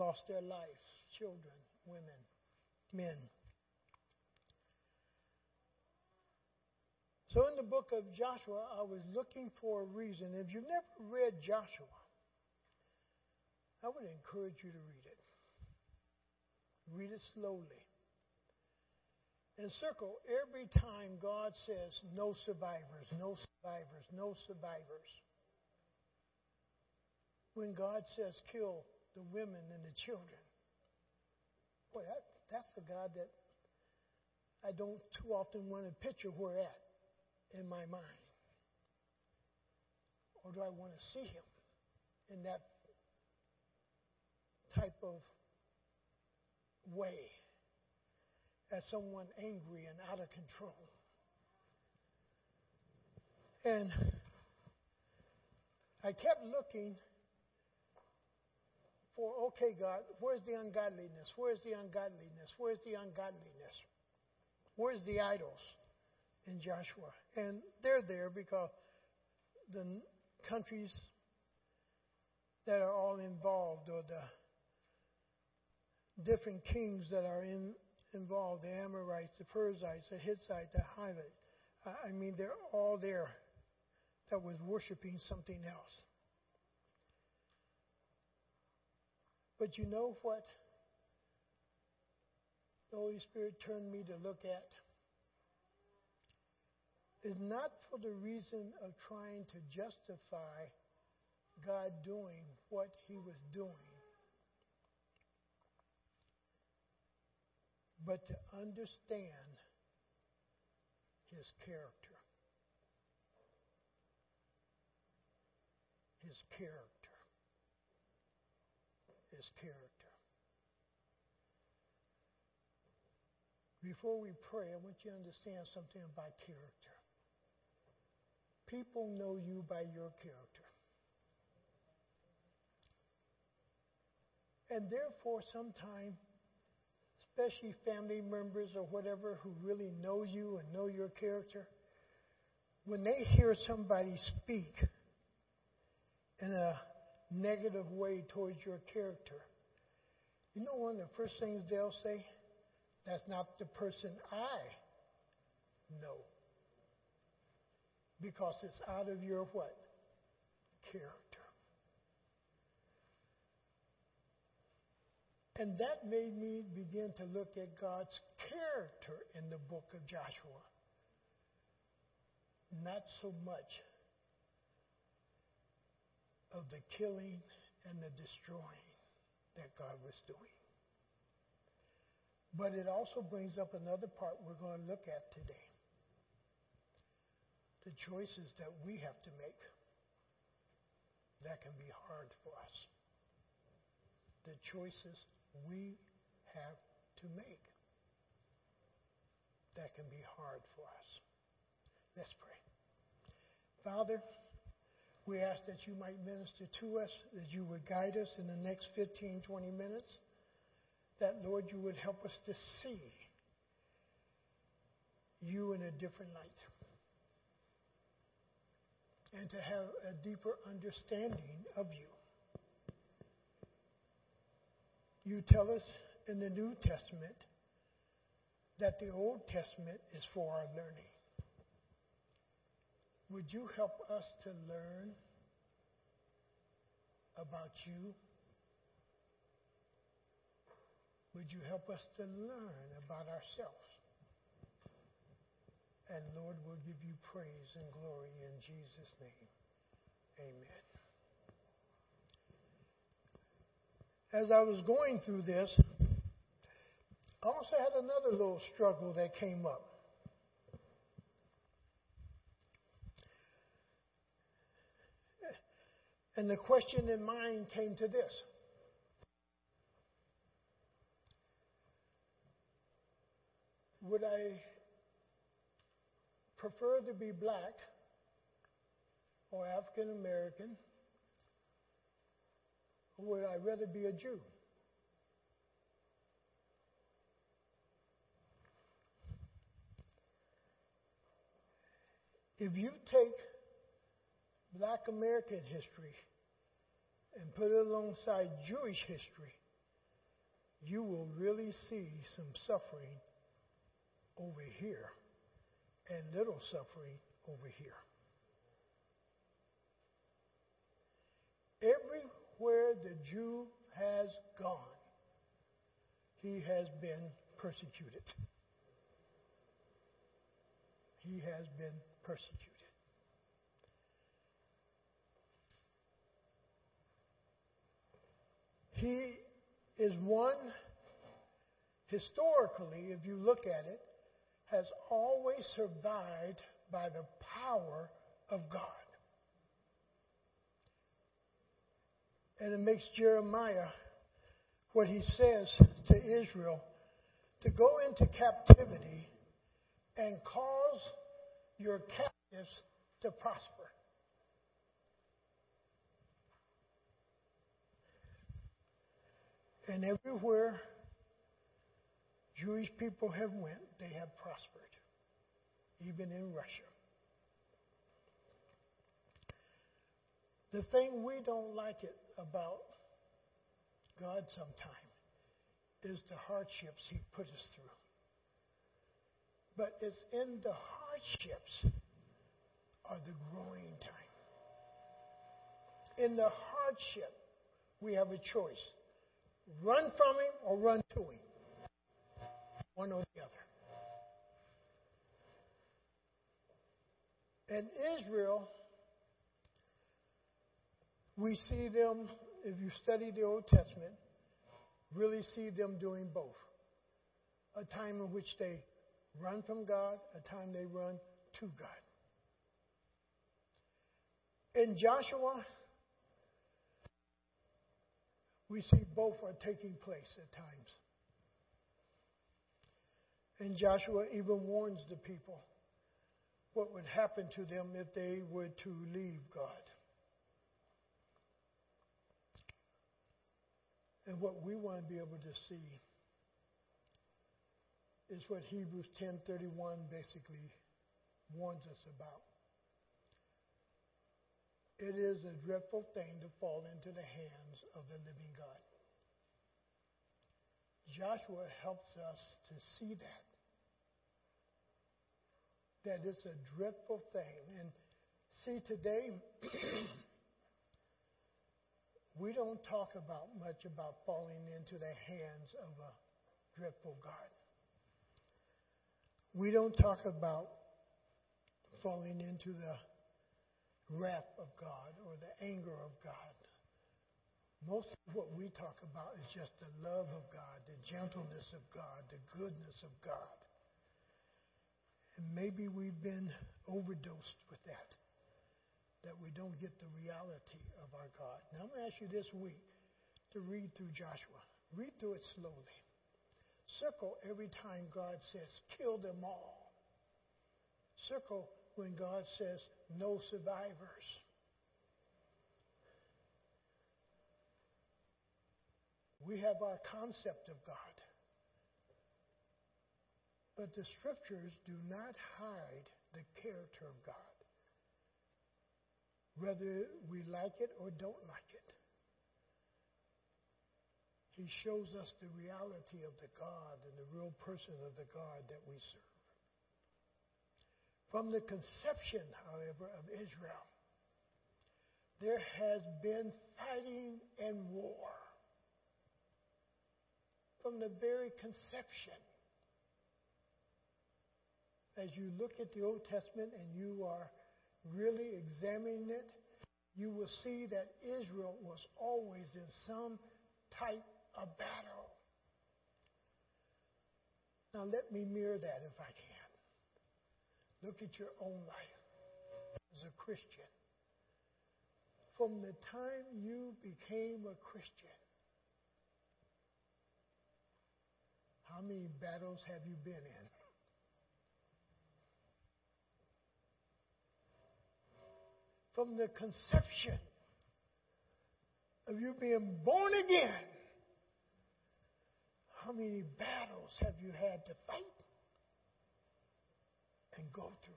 lost their lives children, women, men. So in the book of Joshua, I was looking for a reason. If you've never read Joshua, I would encourage you to read it. Read it slowly. And circle every time God says, no survivors, no survivors, no survivors. When God says, kill the women and the children. Boy, that, that's the God that I don't too often want to picture where at in my mind? Or do I want to see him in that type of way as someone angry and out of control? And I kept looking for, okay, God, where's the ungodliness? Where's the ungodliness? Where's the ungodliness? Where's the idols? in Joshua. And they're there because the countries that are all involved, or the different kings that are in, involved, the Amorites, the Perizzites, the Hittites, the Hivites, I mean, they're all there that was worshiping something else. But you know what the Holy Spirit turned me to look at? is not for the reason of trying to justify God doing what he was doing, but to understand his character. His character. His character. Before we pray, I want you to understand something about character. People know you by your character. And therefore, sometimes, especially family members or whatever who really know you and know your character, when they hear somebody speak in a negative way towards your character, you know one of the first things they'll say? That's not the person I know because it's out of your what? Character. And that made me begin to look at God's character in the book of Joshua. Not so much of the killing and the destroying that God was doing. But it also brings up another part we're going to look at today the choices that we have to make that can be hard for us. The choices we have to make that can be hard for us. Let's pray. Father, we ask that you might minister to us, that you would guide us in the next 15, 20 minutes, that, Lord, you would help us to see you in a different light and to have a deeper understanding of you. You tell us in the New Testament that the Old Testament is for our learning. Would you help us to learn about you? Would you help us to learn about ourselves? And Lord, we'll give you praise and glory in Jesus' name. Amen. As I was going through this, I also had another little struggle that came up. And the question in mind came to this Would I prefer to be black or African American? Or would I rather be a Jew? If you take black American history and put it alongside Jewish history, you will really see some suffering over here and little suffering over here. Everywhere the Jew has gone, he has been persecuted. He has been persecuted. He is one, historically, if you look at it, has always survived by the power of God. And it makes Jeremiah, what he says to Israel, to go into captivity and cause your captives to prosper. And everywhere Jewish people have went, they have prospered, even in Russia. The thing we don't like it about God sometimes is the hardships He put us through. But it's in the hardships are the growing time. In the hardship, we have a choice run from him or run to him. One or the other. And Israel, we see them, if you study the Old Testament, really see them doing both. A time in which they run from God, a time they run to God. In Joshua, we see both are taking place at times. And Joshua even warns the people what would happen to them if they were to leave God. And what we want to be able to see is what Hebrews 10:31 basically warns us about. It is a dreadful thing to fall into the hands of the living God. Joshua helps us to see that. That it's a dreadful thing. And see, today, we don't talk about much about falling into the hands of a dreadful God. We don't talk about falling into the wrath of God or the anger of God. Most of what we talk about is just the love of God, the gentleness of God, the goodness of God. And maybe we've been overdosed with that, that we don't get the reality of our God. Now, I'm going to ask you this week to read through Joshua. Read through it slowly. Circle every time God says, kill them all. Circle when God says no survivors. We have our concept of God. But the scriptures do not hide the character of God, whether we like it or don't like it. He shows us the reality of the God and the real person of the God that we serve. From the conception, however, of Israel, there has been fighting and war. From the very conception. As you look at the Old Testament and you are really examining it, you will see that Israel was always in some type of battle. Now, let me mirror that if I can. Look at your own life as a Christian. From the time you became a Christian, how many battles have you been in? From the conception of you being born again, how many battles have you had to fight? Go through.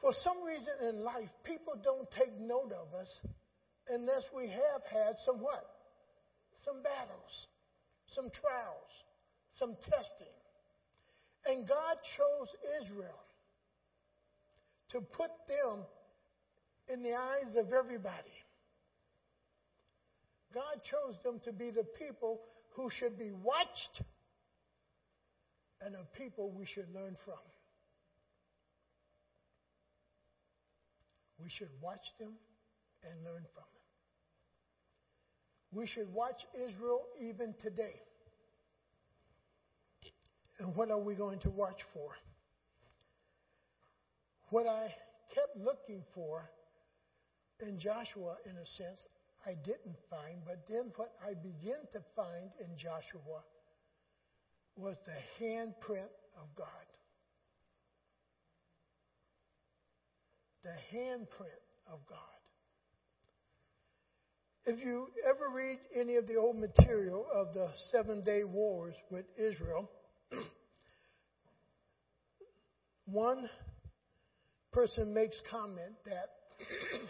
For some reason in life, people don't take note of us unless we have had some what? Some battles, some trials, some testing. And God chose Israel to put them in the eyes of everybody. God chose them to be the people who should be watched and a people we should learn from. We should watch them and learn from them. We should watch Israel even today. And what are we going to watch for? What I kept looking for in Joshua, in a sense, I didn't find, but then what I began to find in Joshua was the handprint of God. The handprint of God. If you ever read any of the old material of the Seven Day Wars with Israel, one person makes comment that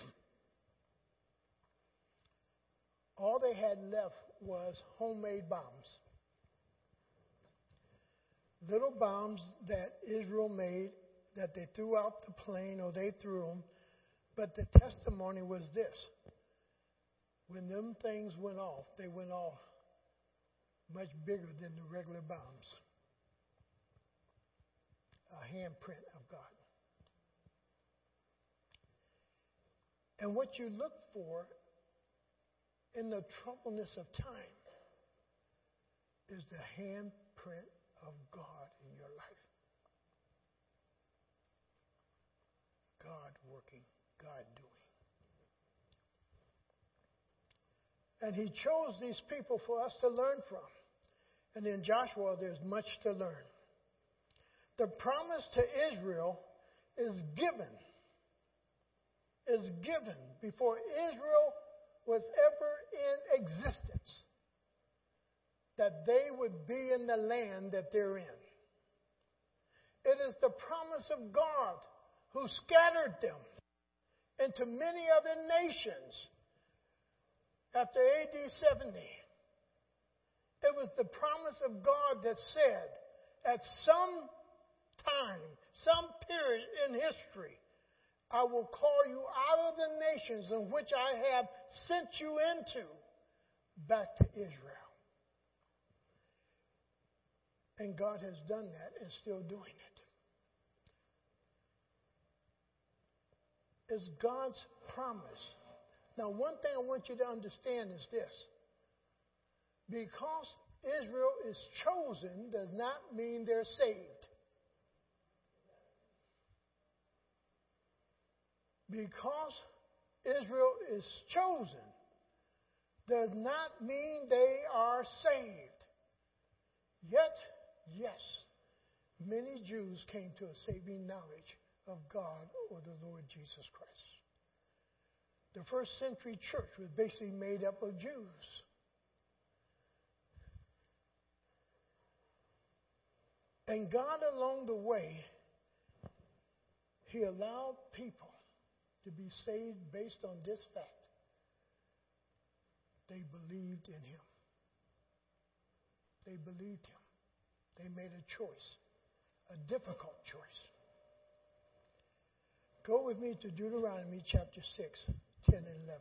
all they had left was homemade bombs. Little bombs that Israel made that they threw out the plane or they threw them. But the testimony was this when them things went off, they went off much bigger than the regular bombs. A handprint of God. And what you look for in the troubleness of time is the handprint of God in your life. God working, God doing. And he chose these people for us to learn from. And in Joshua, there's much to learn. The promise to Israel is given, is given before Israel was ever in existence that they would be in the land that they're in. It is the promise of God who scattered them into many other nations after AD 70. It was the promise of God that said, at some time, some period in history, I will call you out of the nations in which I have sent you into back to Israel. And God has done that and still doing it. It's God's promise. Now, one thing I want you to understand is this. Because Israel is chosen does not mean they're saved. Because Israel is chosen does not mean they are saved. Yet, yes, many Jews came to a saving knowledge of God or the Lord Jesus Christ. The first century church was basically made up of Jews. And God, along the way, He allowed people to be saved based on this fact they believed in Him. They believed Him. They made a choice, a difficult choice. Go with me to Deuteronomy chapter 6, 10 and 11.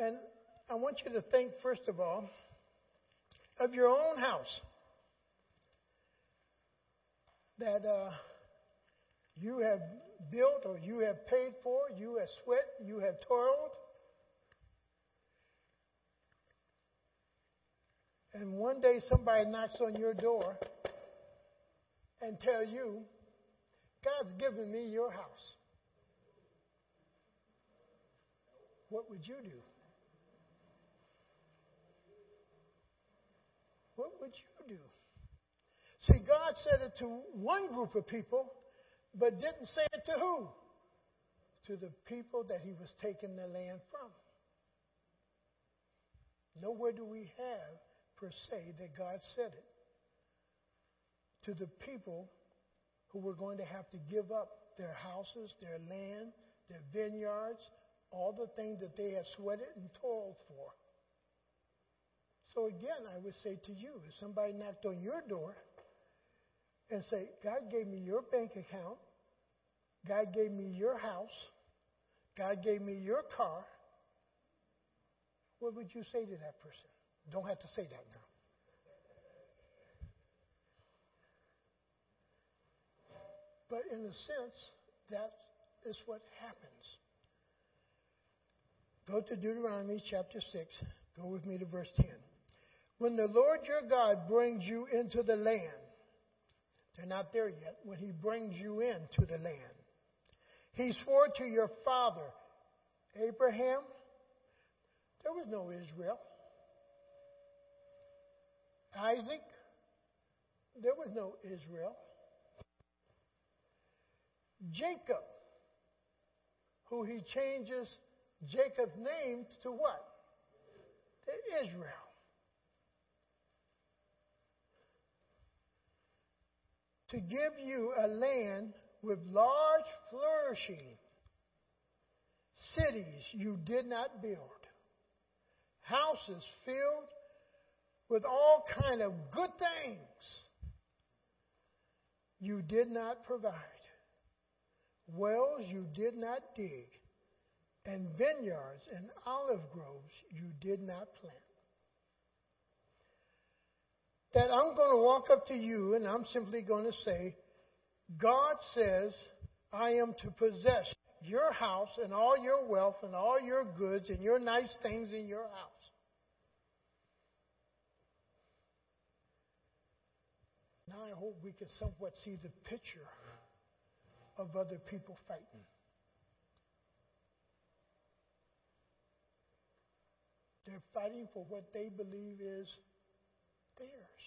And I want you to think, first of all, of your own house. That uh, you have built or you have paid for, you have sweat, you have toiled. And one day somebody knocks on your door and tell you, God's given me your house. What would you do? What would you do? See, God said it to one group of people, but didn't say it to who? To the people that he was taking the land from. Nowhere do we have, per se, that God said it. To the people who were going to have to give up their houses, their land, their vineyards, all the things that they had sweated and toiled for. So again, I would say to you, if somebody knocked on your door and say, God gave me your bank account, God gave me your house, God gave me your car, what would you say to that person? Don't have to say that now. But in a sense, that is what happens. Go to Deuteronomy chapter 6. Go with me to verse 10. When the Lord your God brings you into the land, they're not there yet, when he brings you into the land, he swore to your father, Abraham, there was no Israel. Isaac, there was no Israel. Jacob, who he changes Jacob's name to what? To Israel. To give you a land with large flourishing cities you did not build, houses filled with all kind of good things you did not provide wells you did not dig, and vineyards and olive groves you did not plant. That I'm going to walk up to you and I'm simply going to say, God says, I am to possess your house and all your wealth and all your goods and your nice things in your house. Now I hope we can somewhat see the picture of other people fighting. They're fighting for what they believe is theirs.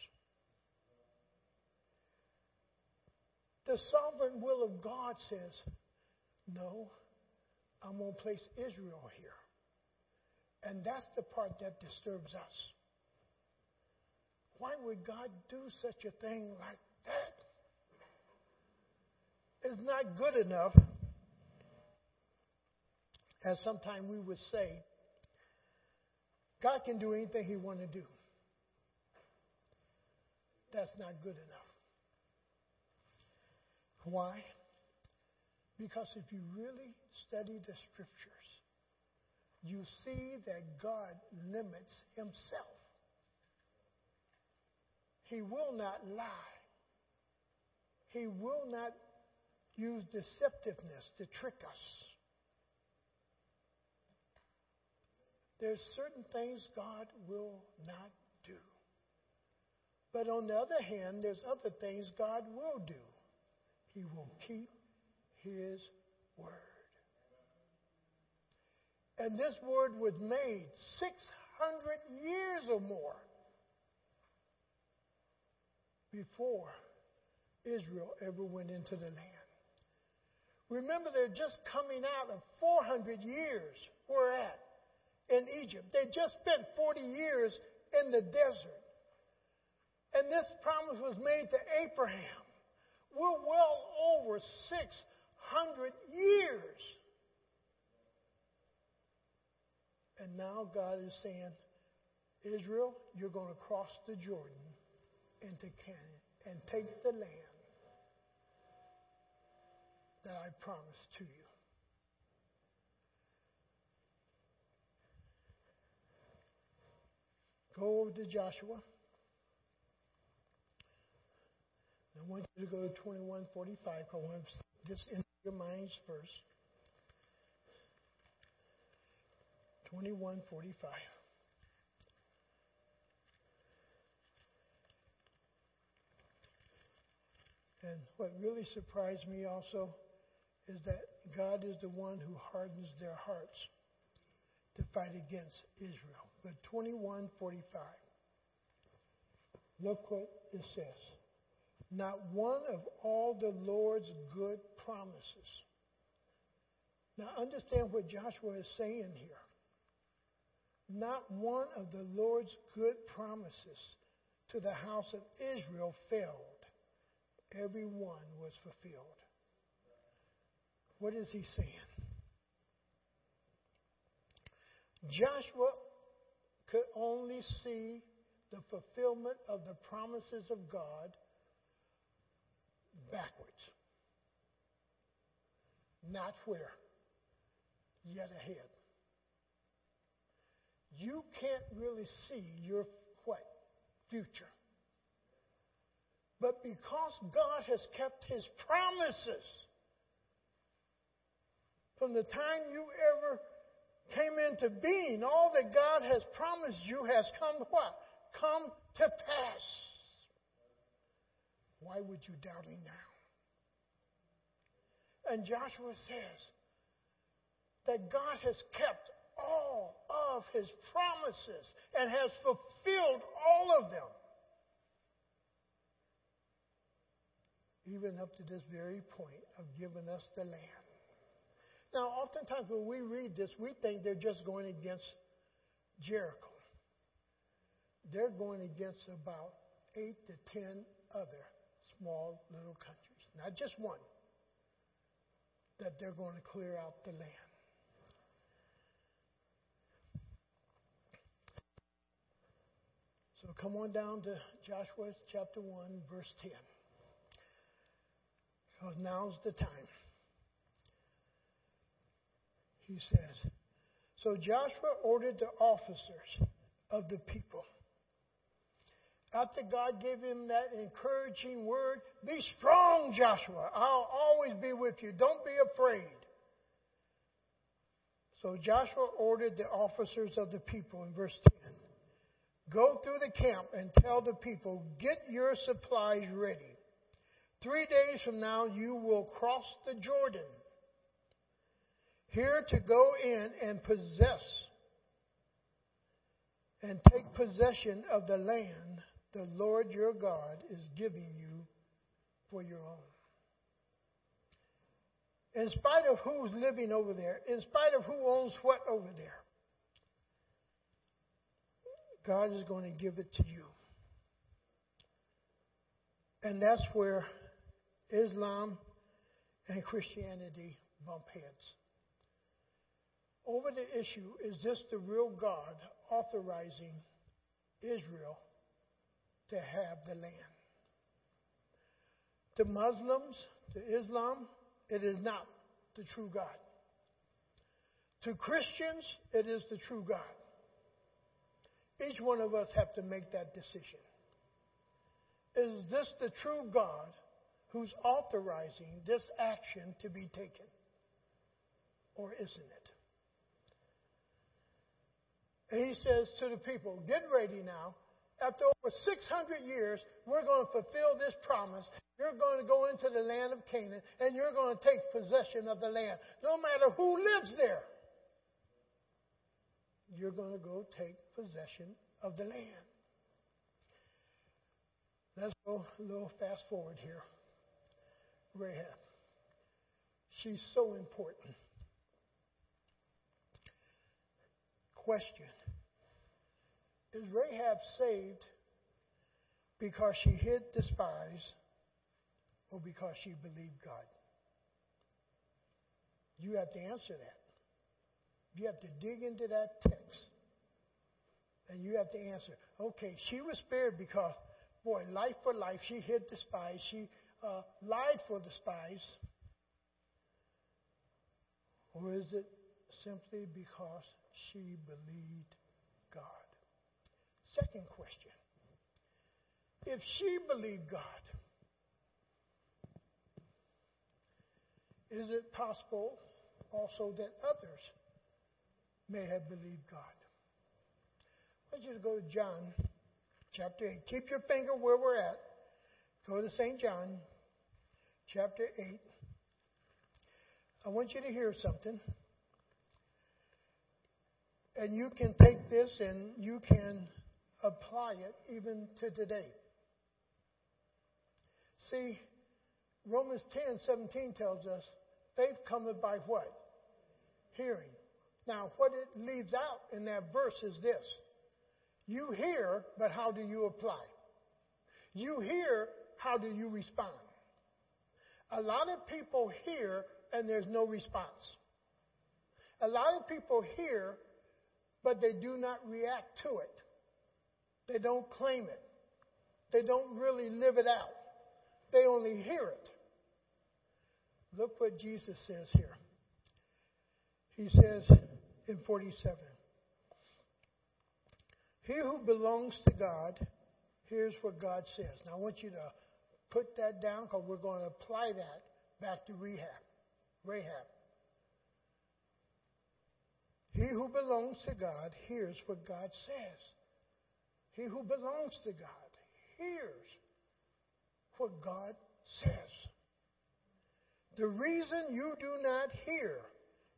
The sovereign will of God says, no, I'm going to place Israel here. And that's the part that disturbs us. Why would God do such a thing like that? is not good enough, as sometimes we would say, God can do anything He want to do. That's not good enough. Why? Because if you really study the scriptures, you see that God limits Himself. He will not lie. He will not use deceptiveness to trick us. There's certain things God will not do. But on the other hand, there's other things God will do. He will keep his word. And this word was made 600 years or more before Israel ever went into the land. Remember, they're just coming out of 400 years we're at in Egypt. They just spent 40 years in the desert. And this promise was made to Abraham. We're well over 600 years. And now God is saying, Israel, you're going to cross the Jordan into Canaan and take the land that I promised to you. Go over to Joshua. I want you to go to 2145. I want this in your minds first. 2145. And what really surprised me also is that God is the one who hardens their hearts to fight against Israel. But 2145. Look what it says. Not one of all the Lord's good promises. Now understand what Joshua is saying here. Not one of the Lord's good promises to the house of Israel failed. Every one was fulfilled. What is he saying? Joshua could only see the fulfillment of the promises of God backwards. Not where, yet ahead. You can't really see your what? Future. But because God has kept his promises, from the time you ever came into being, all that God has promised you has come what? Come to pass. Why would you doubt him now? And Joshua says that God has kept all of his promises and has fulfilled all of them. Even up to this very point of giving us the land. Now, oftentimes when we read this, we think they're just going against Jericho. They're going against about eight to ten other small little countries, not just one, that they're going to clear out the land. So come on down to Joshua chapter 1, verse 10. Because now's the time he says. So Joshua ordered the officers of the people. After God gave him that encouraging word, be strong, Joshua. I'll always be with you. Don't be afraid. So Joshua ordered the officers of the people in verse 10 Go through the camp and tell the people, get your supplies ready. Three days from now, you will cross the Jordan here to go in and possess and take possession of the land the Lord your God is giving you for your own. In spite of who's living over there, in spite of who owns what over there, God is going to give it to you. And that's where Islam and Christianity bump heads over the issue is this the real God authorizing Israel to have the land? To Muslims, to Islam, it is not the true God. To Christians, it is the true God. Each one of us have to make that decision. Is this the true God who's authorizing this action to be taken? Or isn't it? And he says to the people, Get ready now. After over 600 years, we're going to fulfill this promise. You're going to go into the land of Canaan and you're going to take possession of the land. No matter who lives there, you're going to go take possession of the land. Let's go a little fast forward here. Rahab. She's so important. Question is Rahab saved because she hid the spies or because she believed God? You have to answer that. You have to dig into that text. And you have to answer, okay, she was spared because, boy, life for life, she hid the spies. She uh, lied for the spies. Or is it simply because she believed God? Second question If she believed God, is it possible also that others may have believed God? I want you to go to John chapter 8. Keep your finger where we're at. Go to St. John chapter 8. I want you to hear something. And you can take this and you can apply it even to today. See, Romans 10 17 tells us faith cometh by what? Hearing. Now, what it leaves out in that verse is this you hear, but how do you apply? You hear, how do you respond? A lot of people hear and there's no response. A lot of people hear but they do not react to it. They don't claim it. They don't really live it out. They only hear it. Look what Jesus says here. He says in 47 He who belongs to God hears what God says. Now I want you to put that down because we're going to apply that back to Rehab. Rahab. He who belongs to God hears what God says. He who belongs to God hears what God says. The reason you do not hear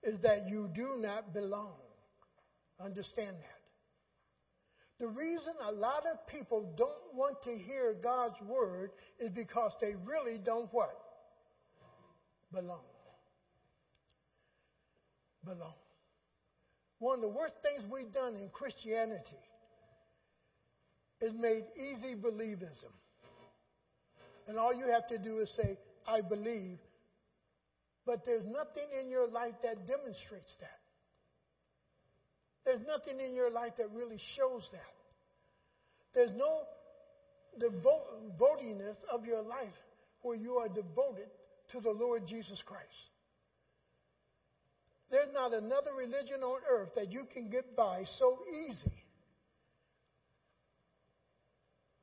is that you do not belong. Understand that. The reason a lot of people don't want to hear God's word is because they really don't what? Belong. Belong. One of the worst things we've done in Christianity is made easy believism. And all you have to do is say, I believe. But there's nothing in your life that demonstrates that. There's nothing in your life that really shows that. There's no devotingness of your life where you are devoted to the Lord Jesus Christ. There's not another religion on earth that you can get by so easy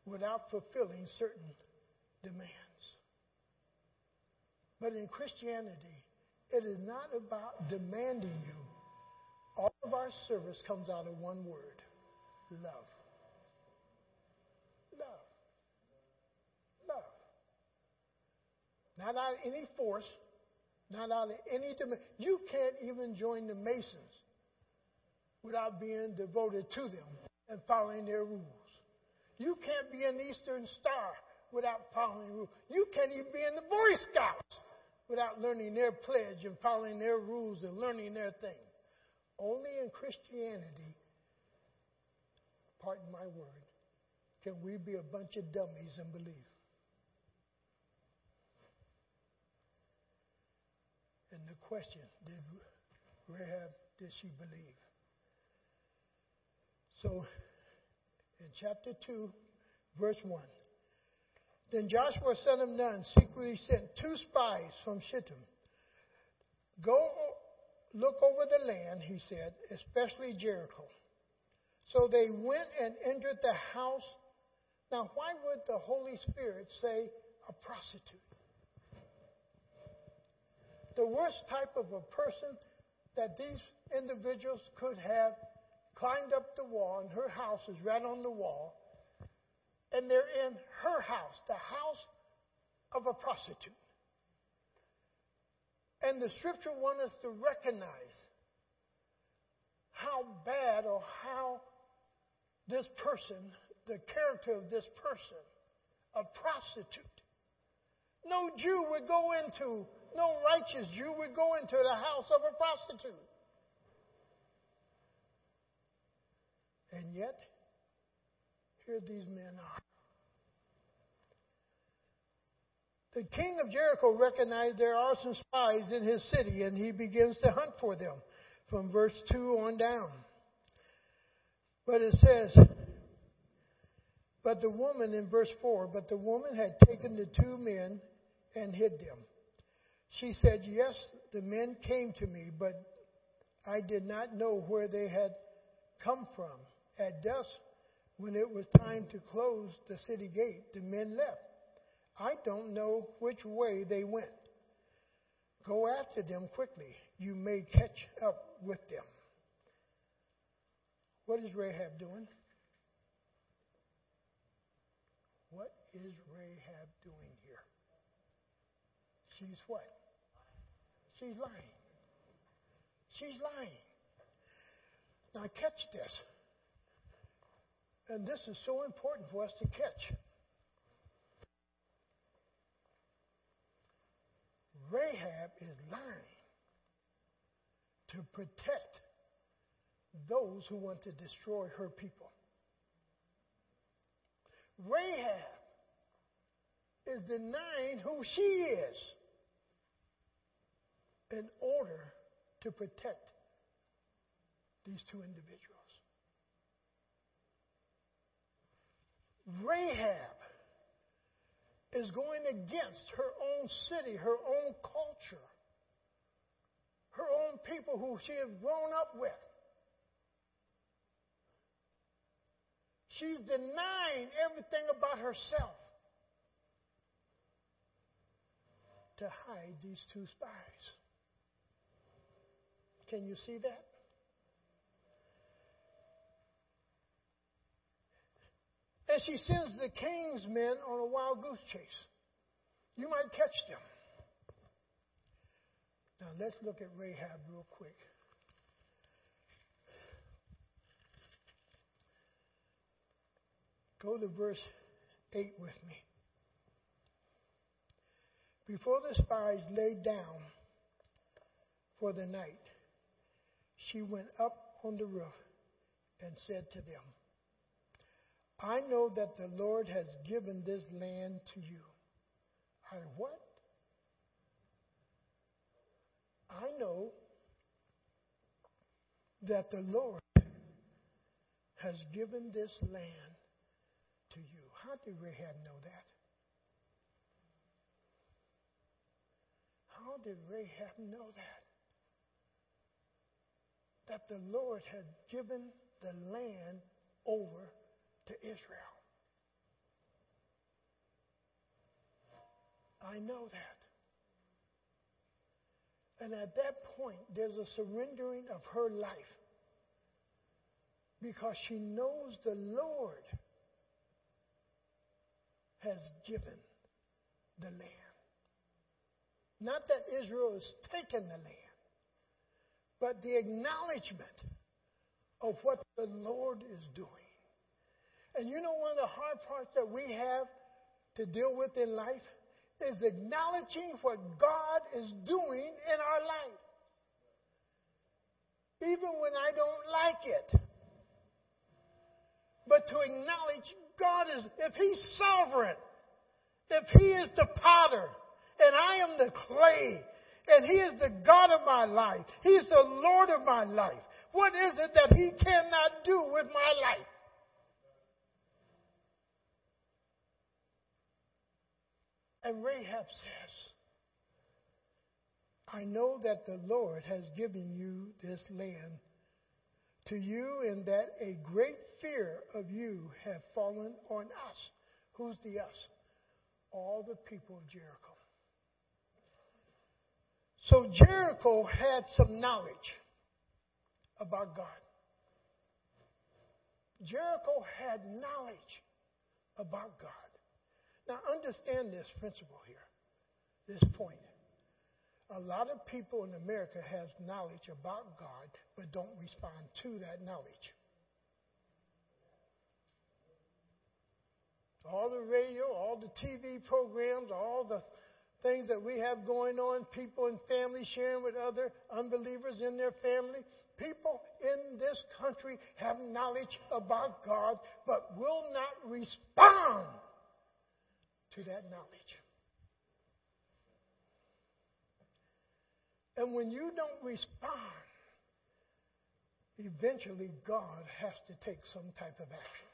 without fulfilling certain demands. But in Christianity, it is not about demanding you. All of our service comes out of one word love. Love. Love. Not out of any force, not out of any demand. You can't even join the Masons without being devoted to them and following their rules. You can't be an Eastern Star without following rules. You can't even be in the Boy Scouts without learning their pledge and following their rules and learning their thing. Only in Christianity, pardon my word, can we be a bunch of dummies and believe. And the question, did Rahab, did she believe? So, in chapter 2, verse 1, then Joshua, son of Nun, secretly sent two spies from Shittim. Go look over the land, he said, especially Jericho. So they went and entered the house. Now, why would the Holy Spirit say a prostitute? The worst type of a person that these individuals could have climbed up the wall, and her house is right on the wall, and they're in her house, the house of a prostitute. And the scripture wants us to recognize how bad or how this person, the character of this person, a prostitute. No Jew would go into, no righteous Jew would go into the house of a prostitute. And yet, here these men are. The king of Jericho recognized there are some spies in his city, and he begins to hunt for them from verse 2 on down. But it says, but the woman in verse 4, but the woman had taken the two men and hid them. She said, Yes, the men came to me, but I did not know where they had come from. At dusk, when it was time to close the city gate, the men left. I don't know which way they went. Go after them quickly. You may catch up with them. What is Rahab doing? What is Rahab doing here? She's what? She's lying. She's lying. Now, catch this. And this is so important for us to catch. Rahab is lying to protect those who want to destroy her people. Rahab is denying who she is in order to protect these two individuals. Rahab is going against her own city, her own culture, her own people who she has grown up with. She's denying everything about herself to hide these two spies. Can you see that? And she sends the king's men on a wild goose chase. You might catch them. Now let's look at Rahab real quick. Go to verse 8 with me. Before the spies lay down for the night, she went up on the roof and said to them, I know that the Lord has given this land to you. I what? I know that the Lord has given this land to you. How did Rahab know that? How did Rahab know that? That the Lord had given the land over to Israel. I know that. And at that point, there's a surrendering of her life because she knows the Lord has given the land. Not that Israel has taken the land, but the acknowledgement of what the Lord is doing. And you know one of the hard parts that we have to deal with in life is acknowledging what God is doing in our life. Even when I don't like it. But to acknowledge God is, if He's sovereign, if He is the potter, and I am the clay, and He is the God of my life, He's the Lord of my life, what is it that He cannot do with my life? And Rahab says, I know that the Lord has given you this land to you and that a great fear of you have fallen on us. Who's the us? All the people of Jericho. So Jericho had some knowledge about God. Jericho had knowledge about God. Now, understand this principle here, this point. A lot of people in America have knowledge about God, but don't respond to that knowledge. All the radio, all the TV programs, all the things that we have going on, people and families sharing with other unbelievers in their family. People in this country have knowledge about God, but will not respond to that knowledge. And when you don't respond, eventually God has to take some type of action.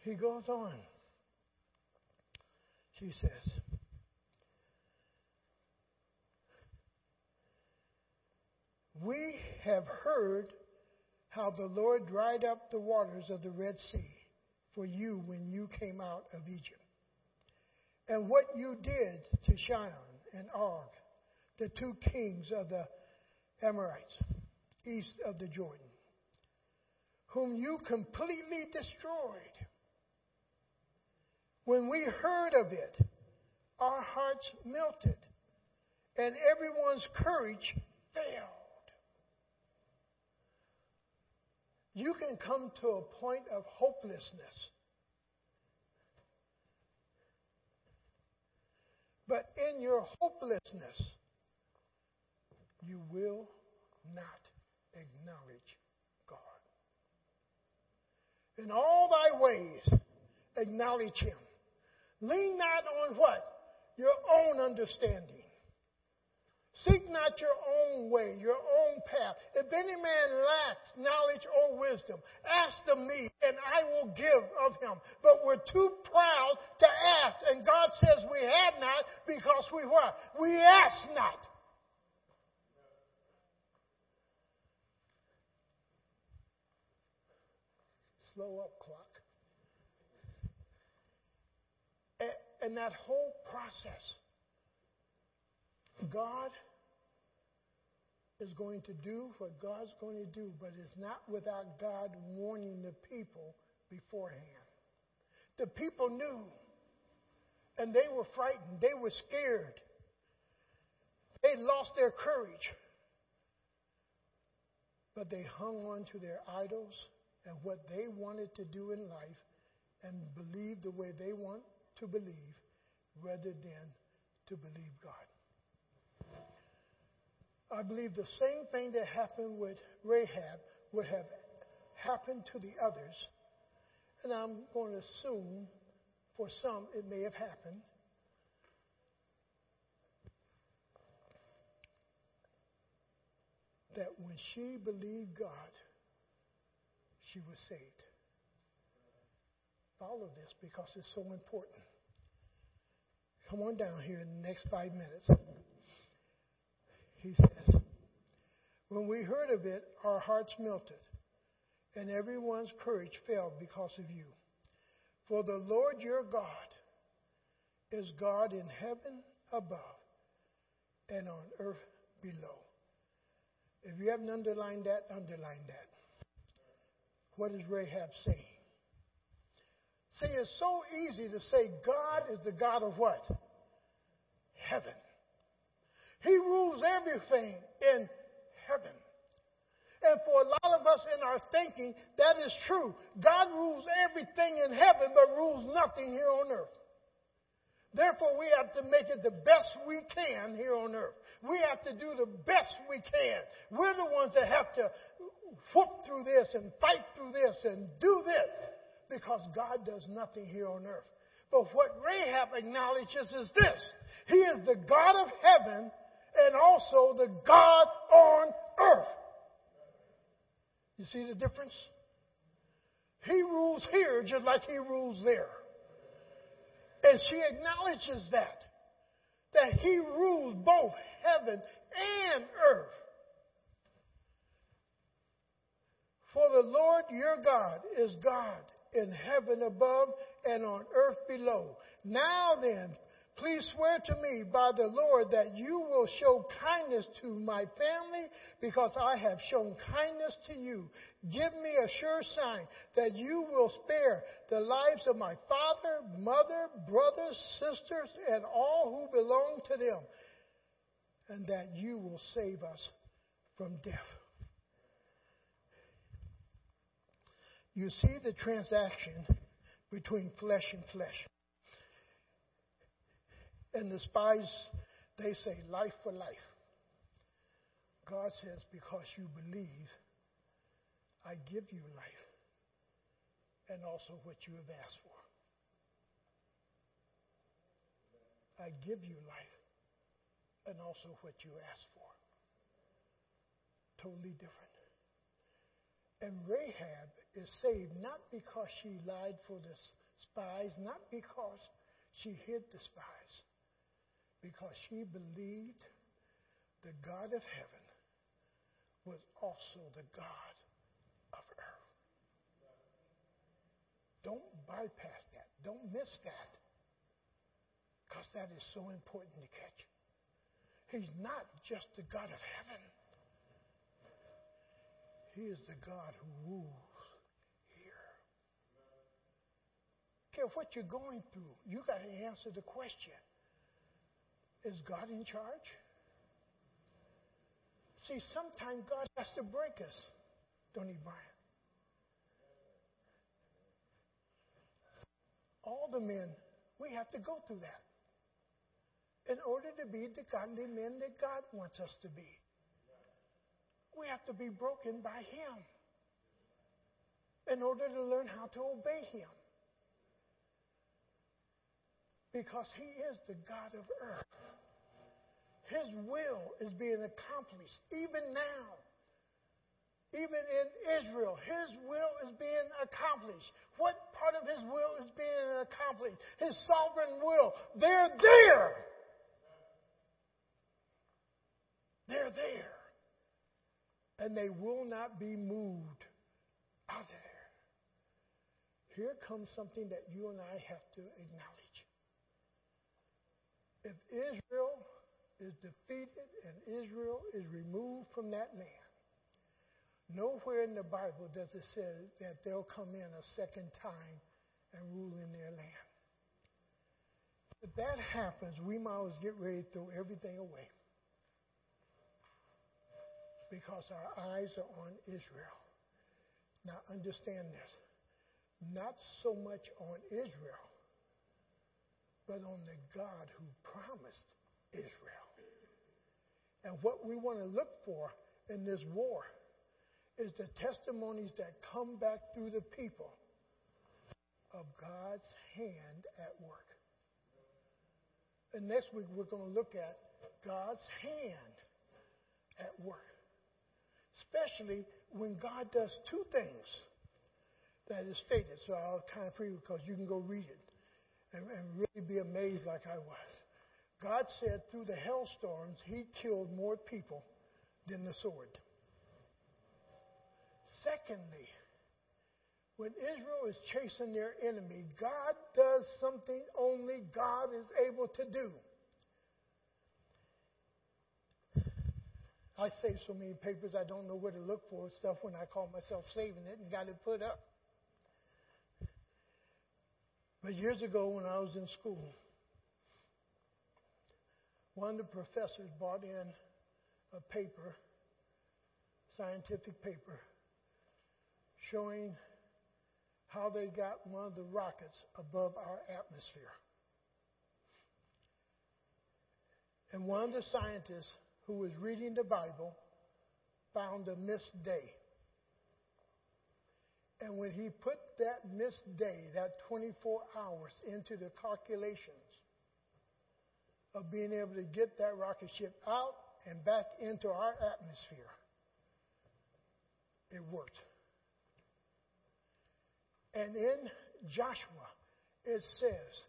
He goes on. She says, We have heard how the Lord dried up the waters of the Red Sea for you when you came out of Egypt. And what you did to Sihon and Og, the two kings of the Amorites, east of the Jordan, whom you completely destroyed. When we heard of it, our hearts melted, and everyone's courage failed. you can come to a point of hopelessness. But in your hopelessness, you will not acknowledge God. In all thy ways, acknowledge Him. Lean not on what? Your own understanding. Seek not your own way, your own path. If any man lacks knowledge or wisdom, ask of me, and I will give of him. But we're too proud to ask, and God says we have not because we what? We ask not. Slow up, clock. And that whole process, God is going to do what God's going to do, but it's not without God warning the people beforehand. The people knew, and they were frightened. They were scared. They lost their courage. But they hung on to their idols and what they wanted to do in life and believed the way they want to believe rather than to believe God. I believe the same thing that happened with Rahab would have happened to the others. And I'm going to assume for some it may have happened. That when she believed God, she was saved. Follow this because it's so important. Come on down here in the next five minutes. He says, When we heard of it, our hearts melted, and everyone's courage fell because of you. For the Lord your God is God in heaven above and on earth below. If you haven't underlined that, underline that. What is Rahab saying? See, it's so easy to say God is the God of what? Heaven. He rules everything in heaven. And for a lot of us in our thinking, that is true. God rules everything in heaven, but rules nothing here on earth. Therefore, we have to make it the best we can here on earth. We have to do the best we can. We're the ones that have to whoop through this and fight through this and do this because God does nothing here on earth. But what Rahab acknowledges is this He is the God of heaven and also the God on earth. You see the difference? He rules here just like he rules there. And she acknowledges that. That he rules both heaven and earth. For the Lord your God is God in heaven above and on earth below. Now then, Please swear to me by the Lord that you will show kindness to my family because I have shown kindness to you. Give me a sure sign that you will spare the lives of my father, mother, brothers, sisters, and all who belong to them, and that you will save us from death. You see the transaction between flesh and flesh. And the spies, they say life for life. God says, because you believe, I give you life and also what you have asked for. I give you life and also what you asked for. Totally different. And Rahab is saved not because she lied for the spies, not because she hid the spies, because she believed the God of heaven was also the God of earth. Don't bypass that. Don't miss that. Because that is so important to catch. He's not just the God of heaven. He is the God who rules here. Care what you're going through, you got to answer the question. Is God in charge? See, sometimes God has to break us, don't he, Brian? All the men, we have to go through that in order to be the godly men that God wants us to be. We have to be broken by Him in order to learn how to obey Him. Because He is the God of earth. His will is being accomplished even now. Even in Israel, His will is being accomplished. What part of His will is being accomplished? His sovereign will. They're there. They're there. And they will not be moved out of there. Here comes something that you and I have to acknowledge. If Israel is defeated and Israel is removed from that land, nowhere in the Bible does it say that they'll come in a second time and rule in their land. If that happens, we might as get ready to throw everything away. Because our eyes are on Israel. Now understand this not so much on Israel, but on the God who promised Israel. And what we want to look for in this war is the testimonies that come back through the people of God's hand at work. And next week we're going to look at God's hand at work. Especially when God does two things that is stated. So I'll kind of preview because you can go read it and, and really be amazed like I was. God said through the hailstorms, He killed more people than the sword. Secondly, when Israel is chasing their enemy, God does something only God is able to do. I save so many papers I don't know where to look for stuff when I call myself saving it and got it put up. But years ago, when I was in school, one of the professors brought in a paper, scientific paper, showing how they got one of the rockets above our atmosphere. And one of the scientists who was reading the Bible found a missed day. And when he put that missed day, that 24 hours, into the calculations of being able to get that rocket ship out and back into our atmosphere, it worked. And in Joshua, it says,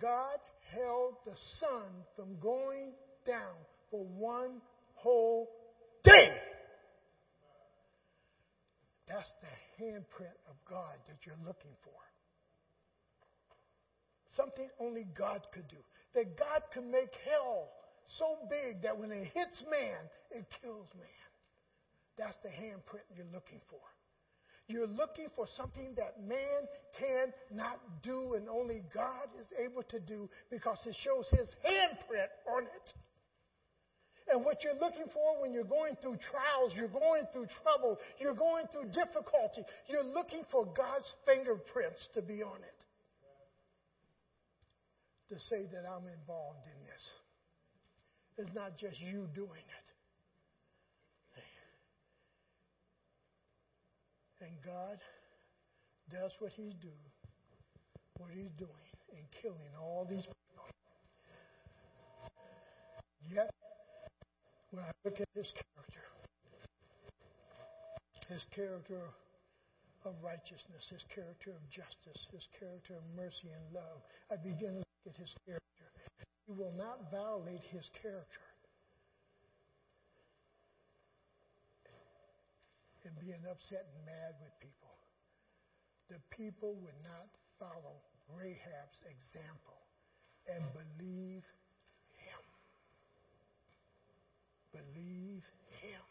God held the sun from going down for one whole day. That's the handprint of God that you're looking for. Something only God could do. That God can make hell so big that when it hits man, it kills man. That's the handprint you're looking for. You're looking for something that man cannot do and only God is able to do because it shows his handprint on it. And what you're looking for when you're going through trials, you're going through trouble, you're going through difficulty, you're looking for God's fingerprints to be on it. To say that I'm involved in this. It's not just you doing it. And God does what He's doing, what He's doing in killing all these people. Yet when I look at his character, his character of righteousness, his character of justice, his character of mercy and love, I begin to his character. He will not violate his character and being upset and mad with people. The people would not follow Rahab's example and believe him. Believe Him.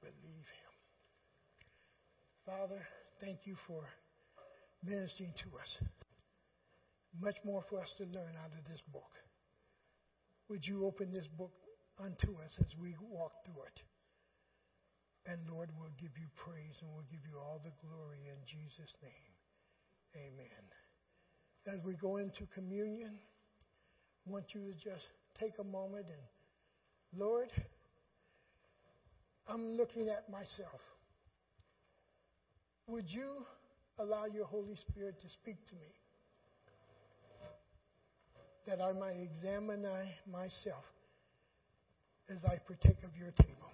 Believe Him. Father, thank you for ministering to us. Much more for us to learn out of this book. Would you open this book unto us as we walk through it? And Lord, we'll give you praise and we'll give you all the glory in Jesus' name. Amen. As we go into communion, I want you to just take a moment and, Lord, I'm looking at myself. Would you allow your Holy Spirit to speak to me? that I might examine myself as I partake of your table.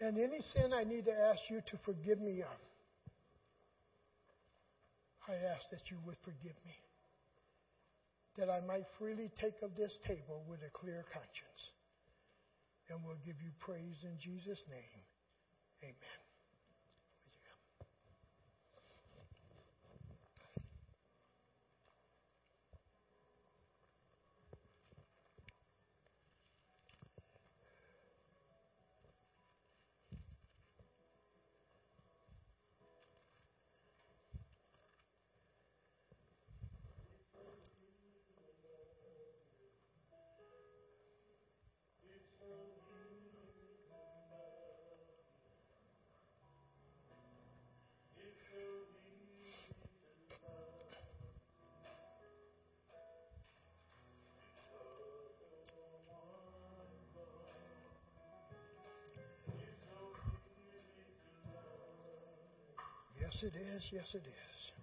And any sin I need to ask you to forgive me of, I ask that you would forgive me. That I might freely take of this table with a clear conscience. And we'll give you praise in Jesus' name. Amen. Yes, it is. Yes, it is.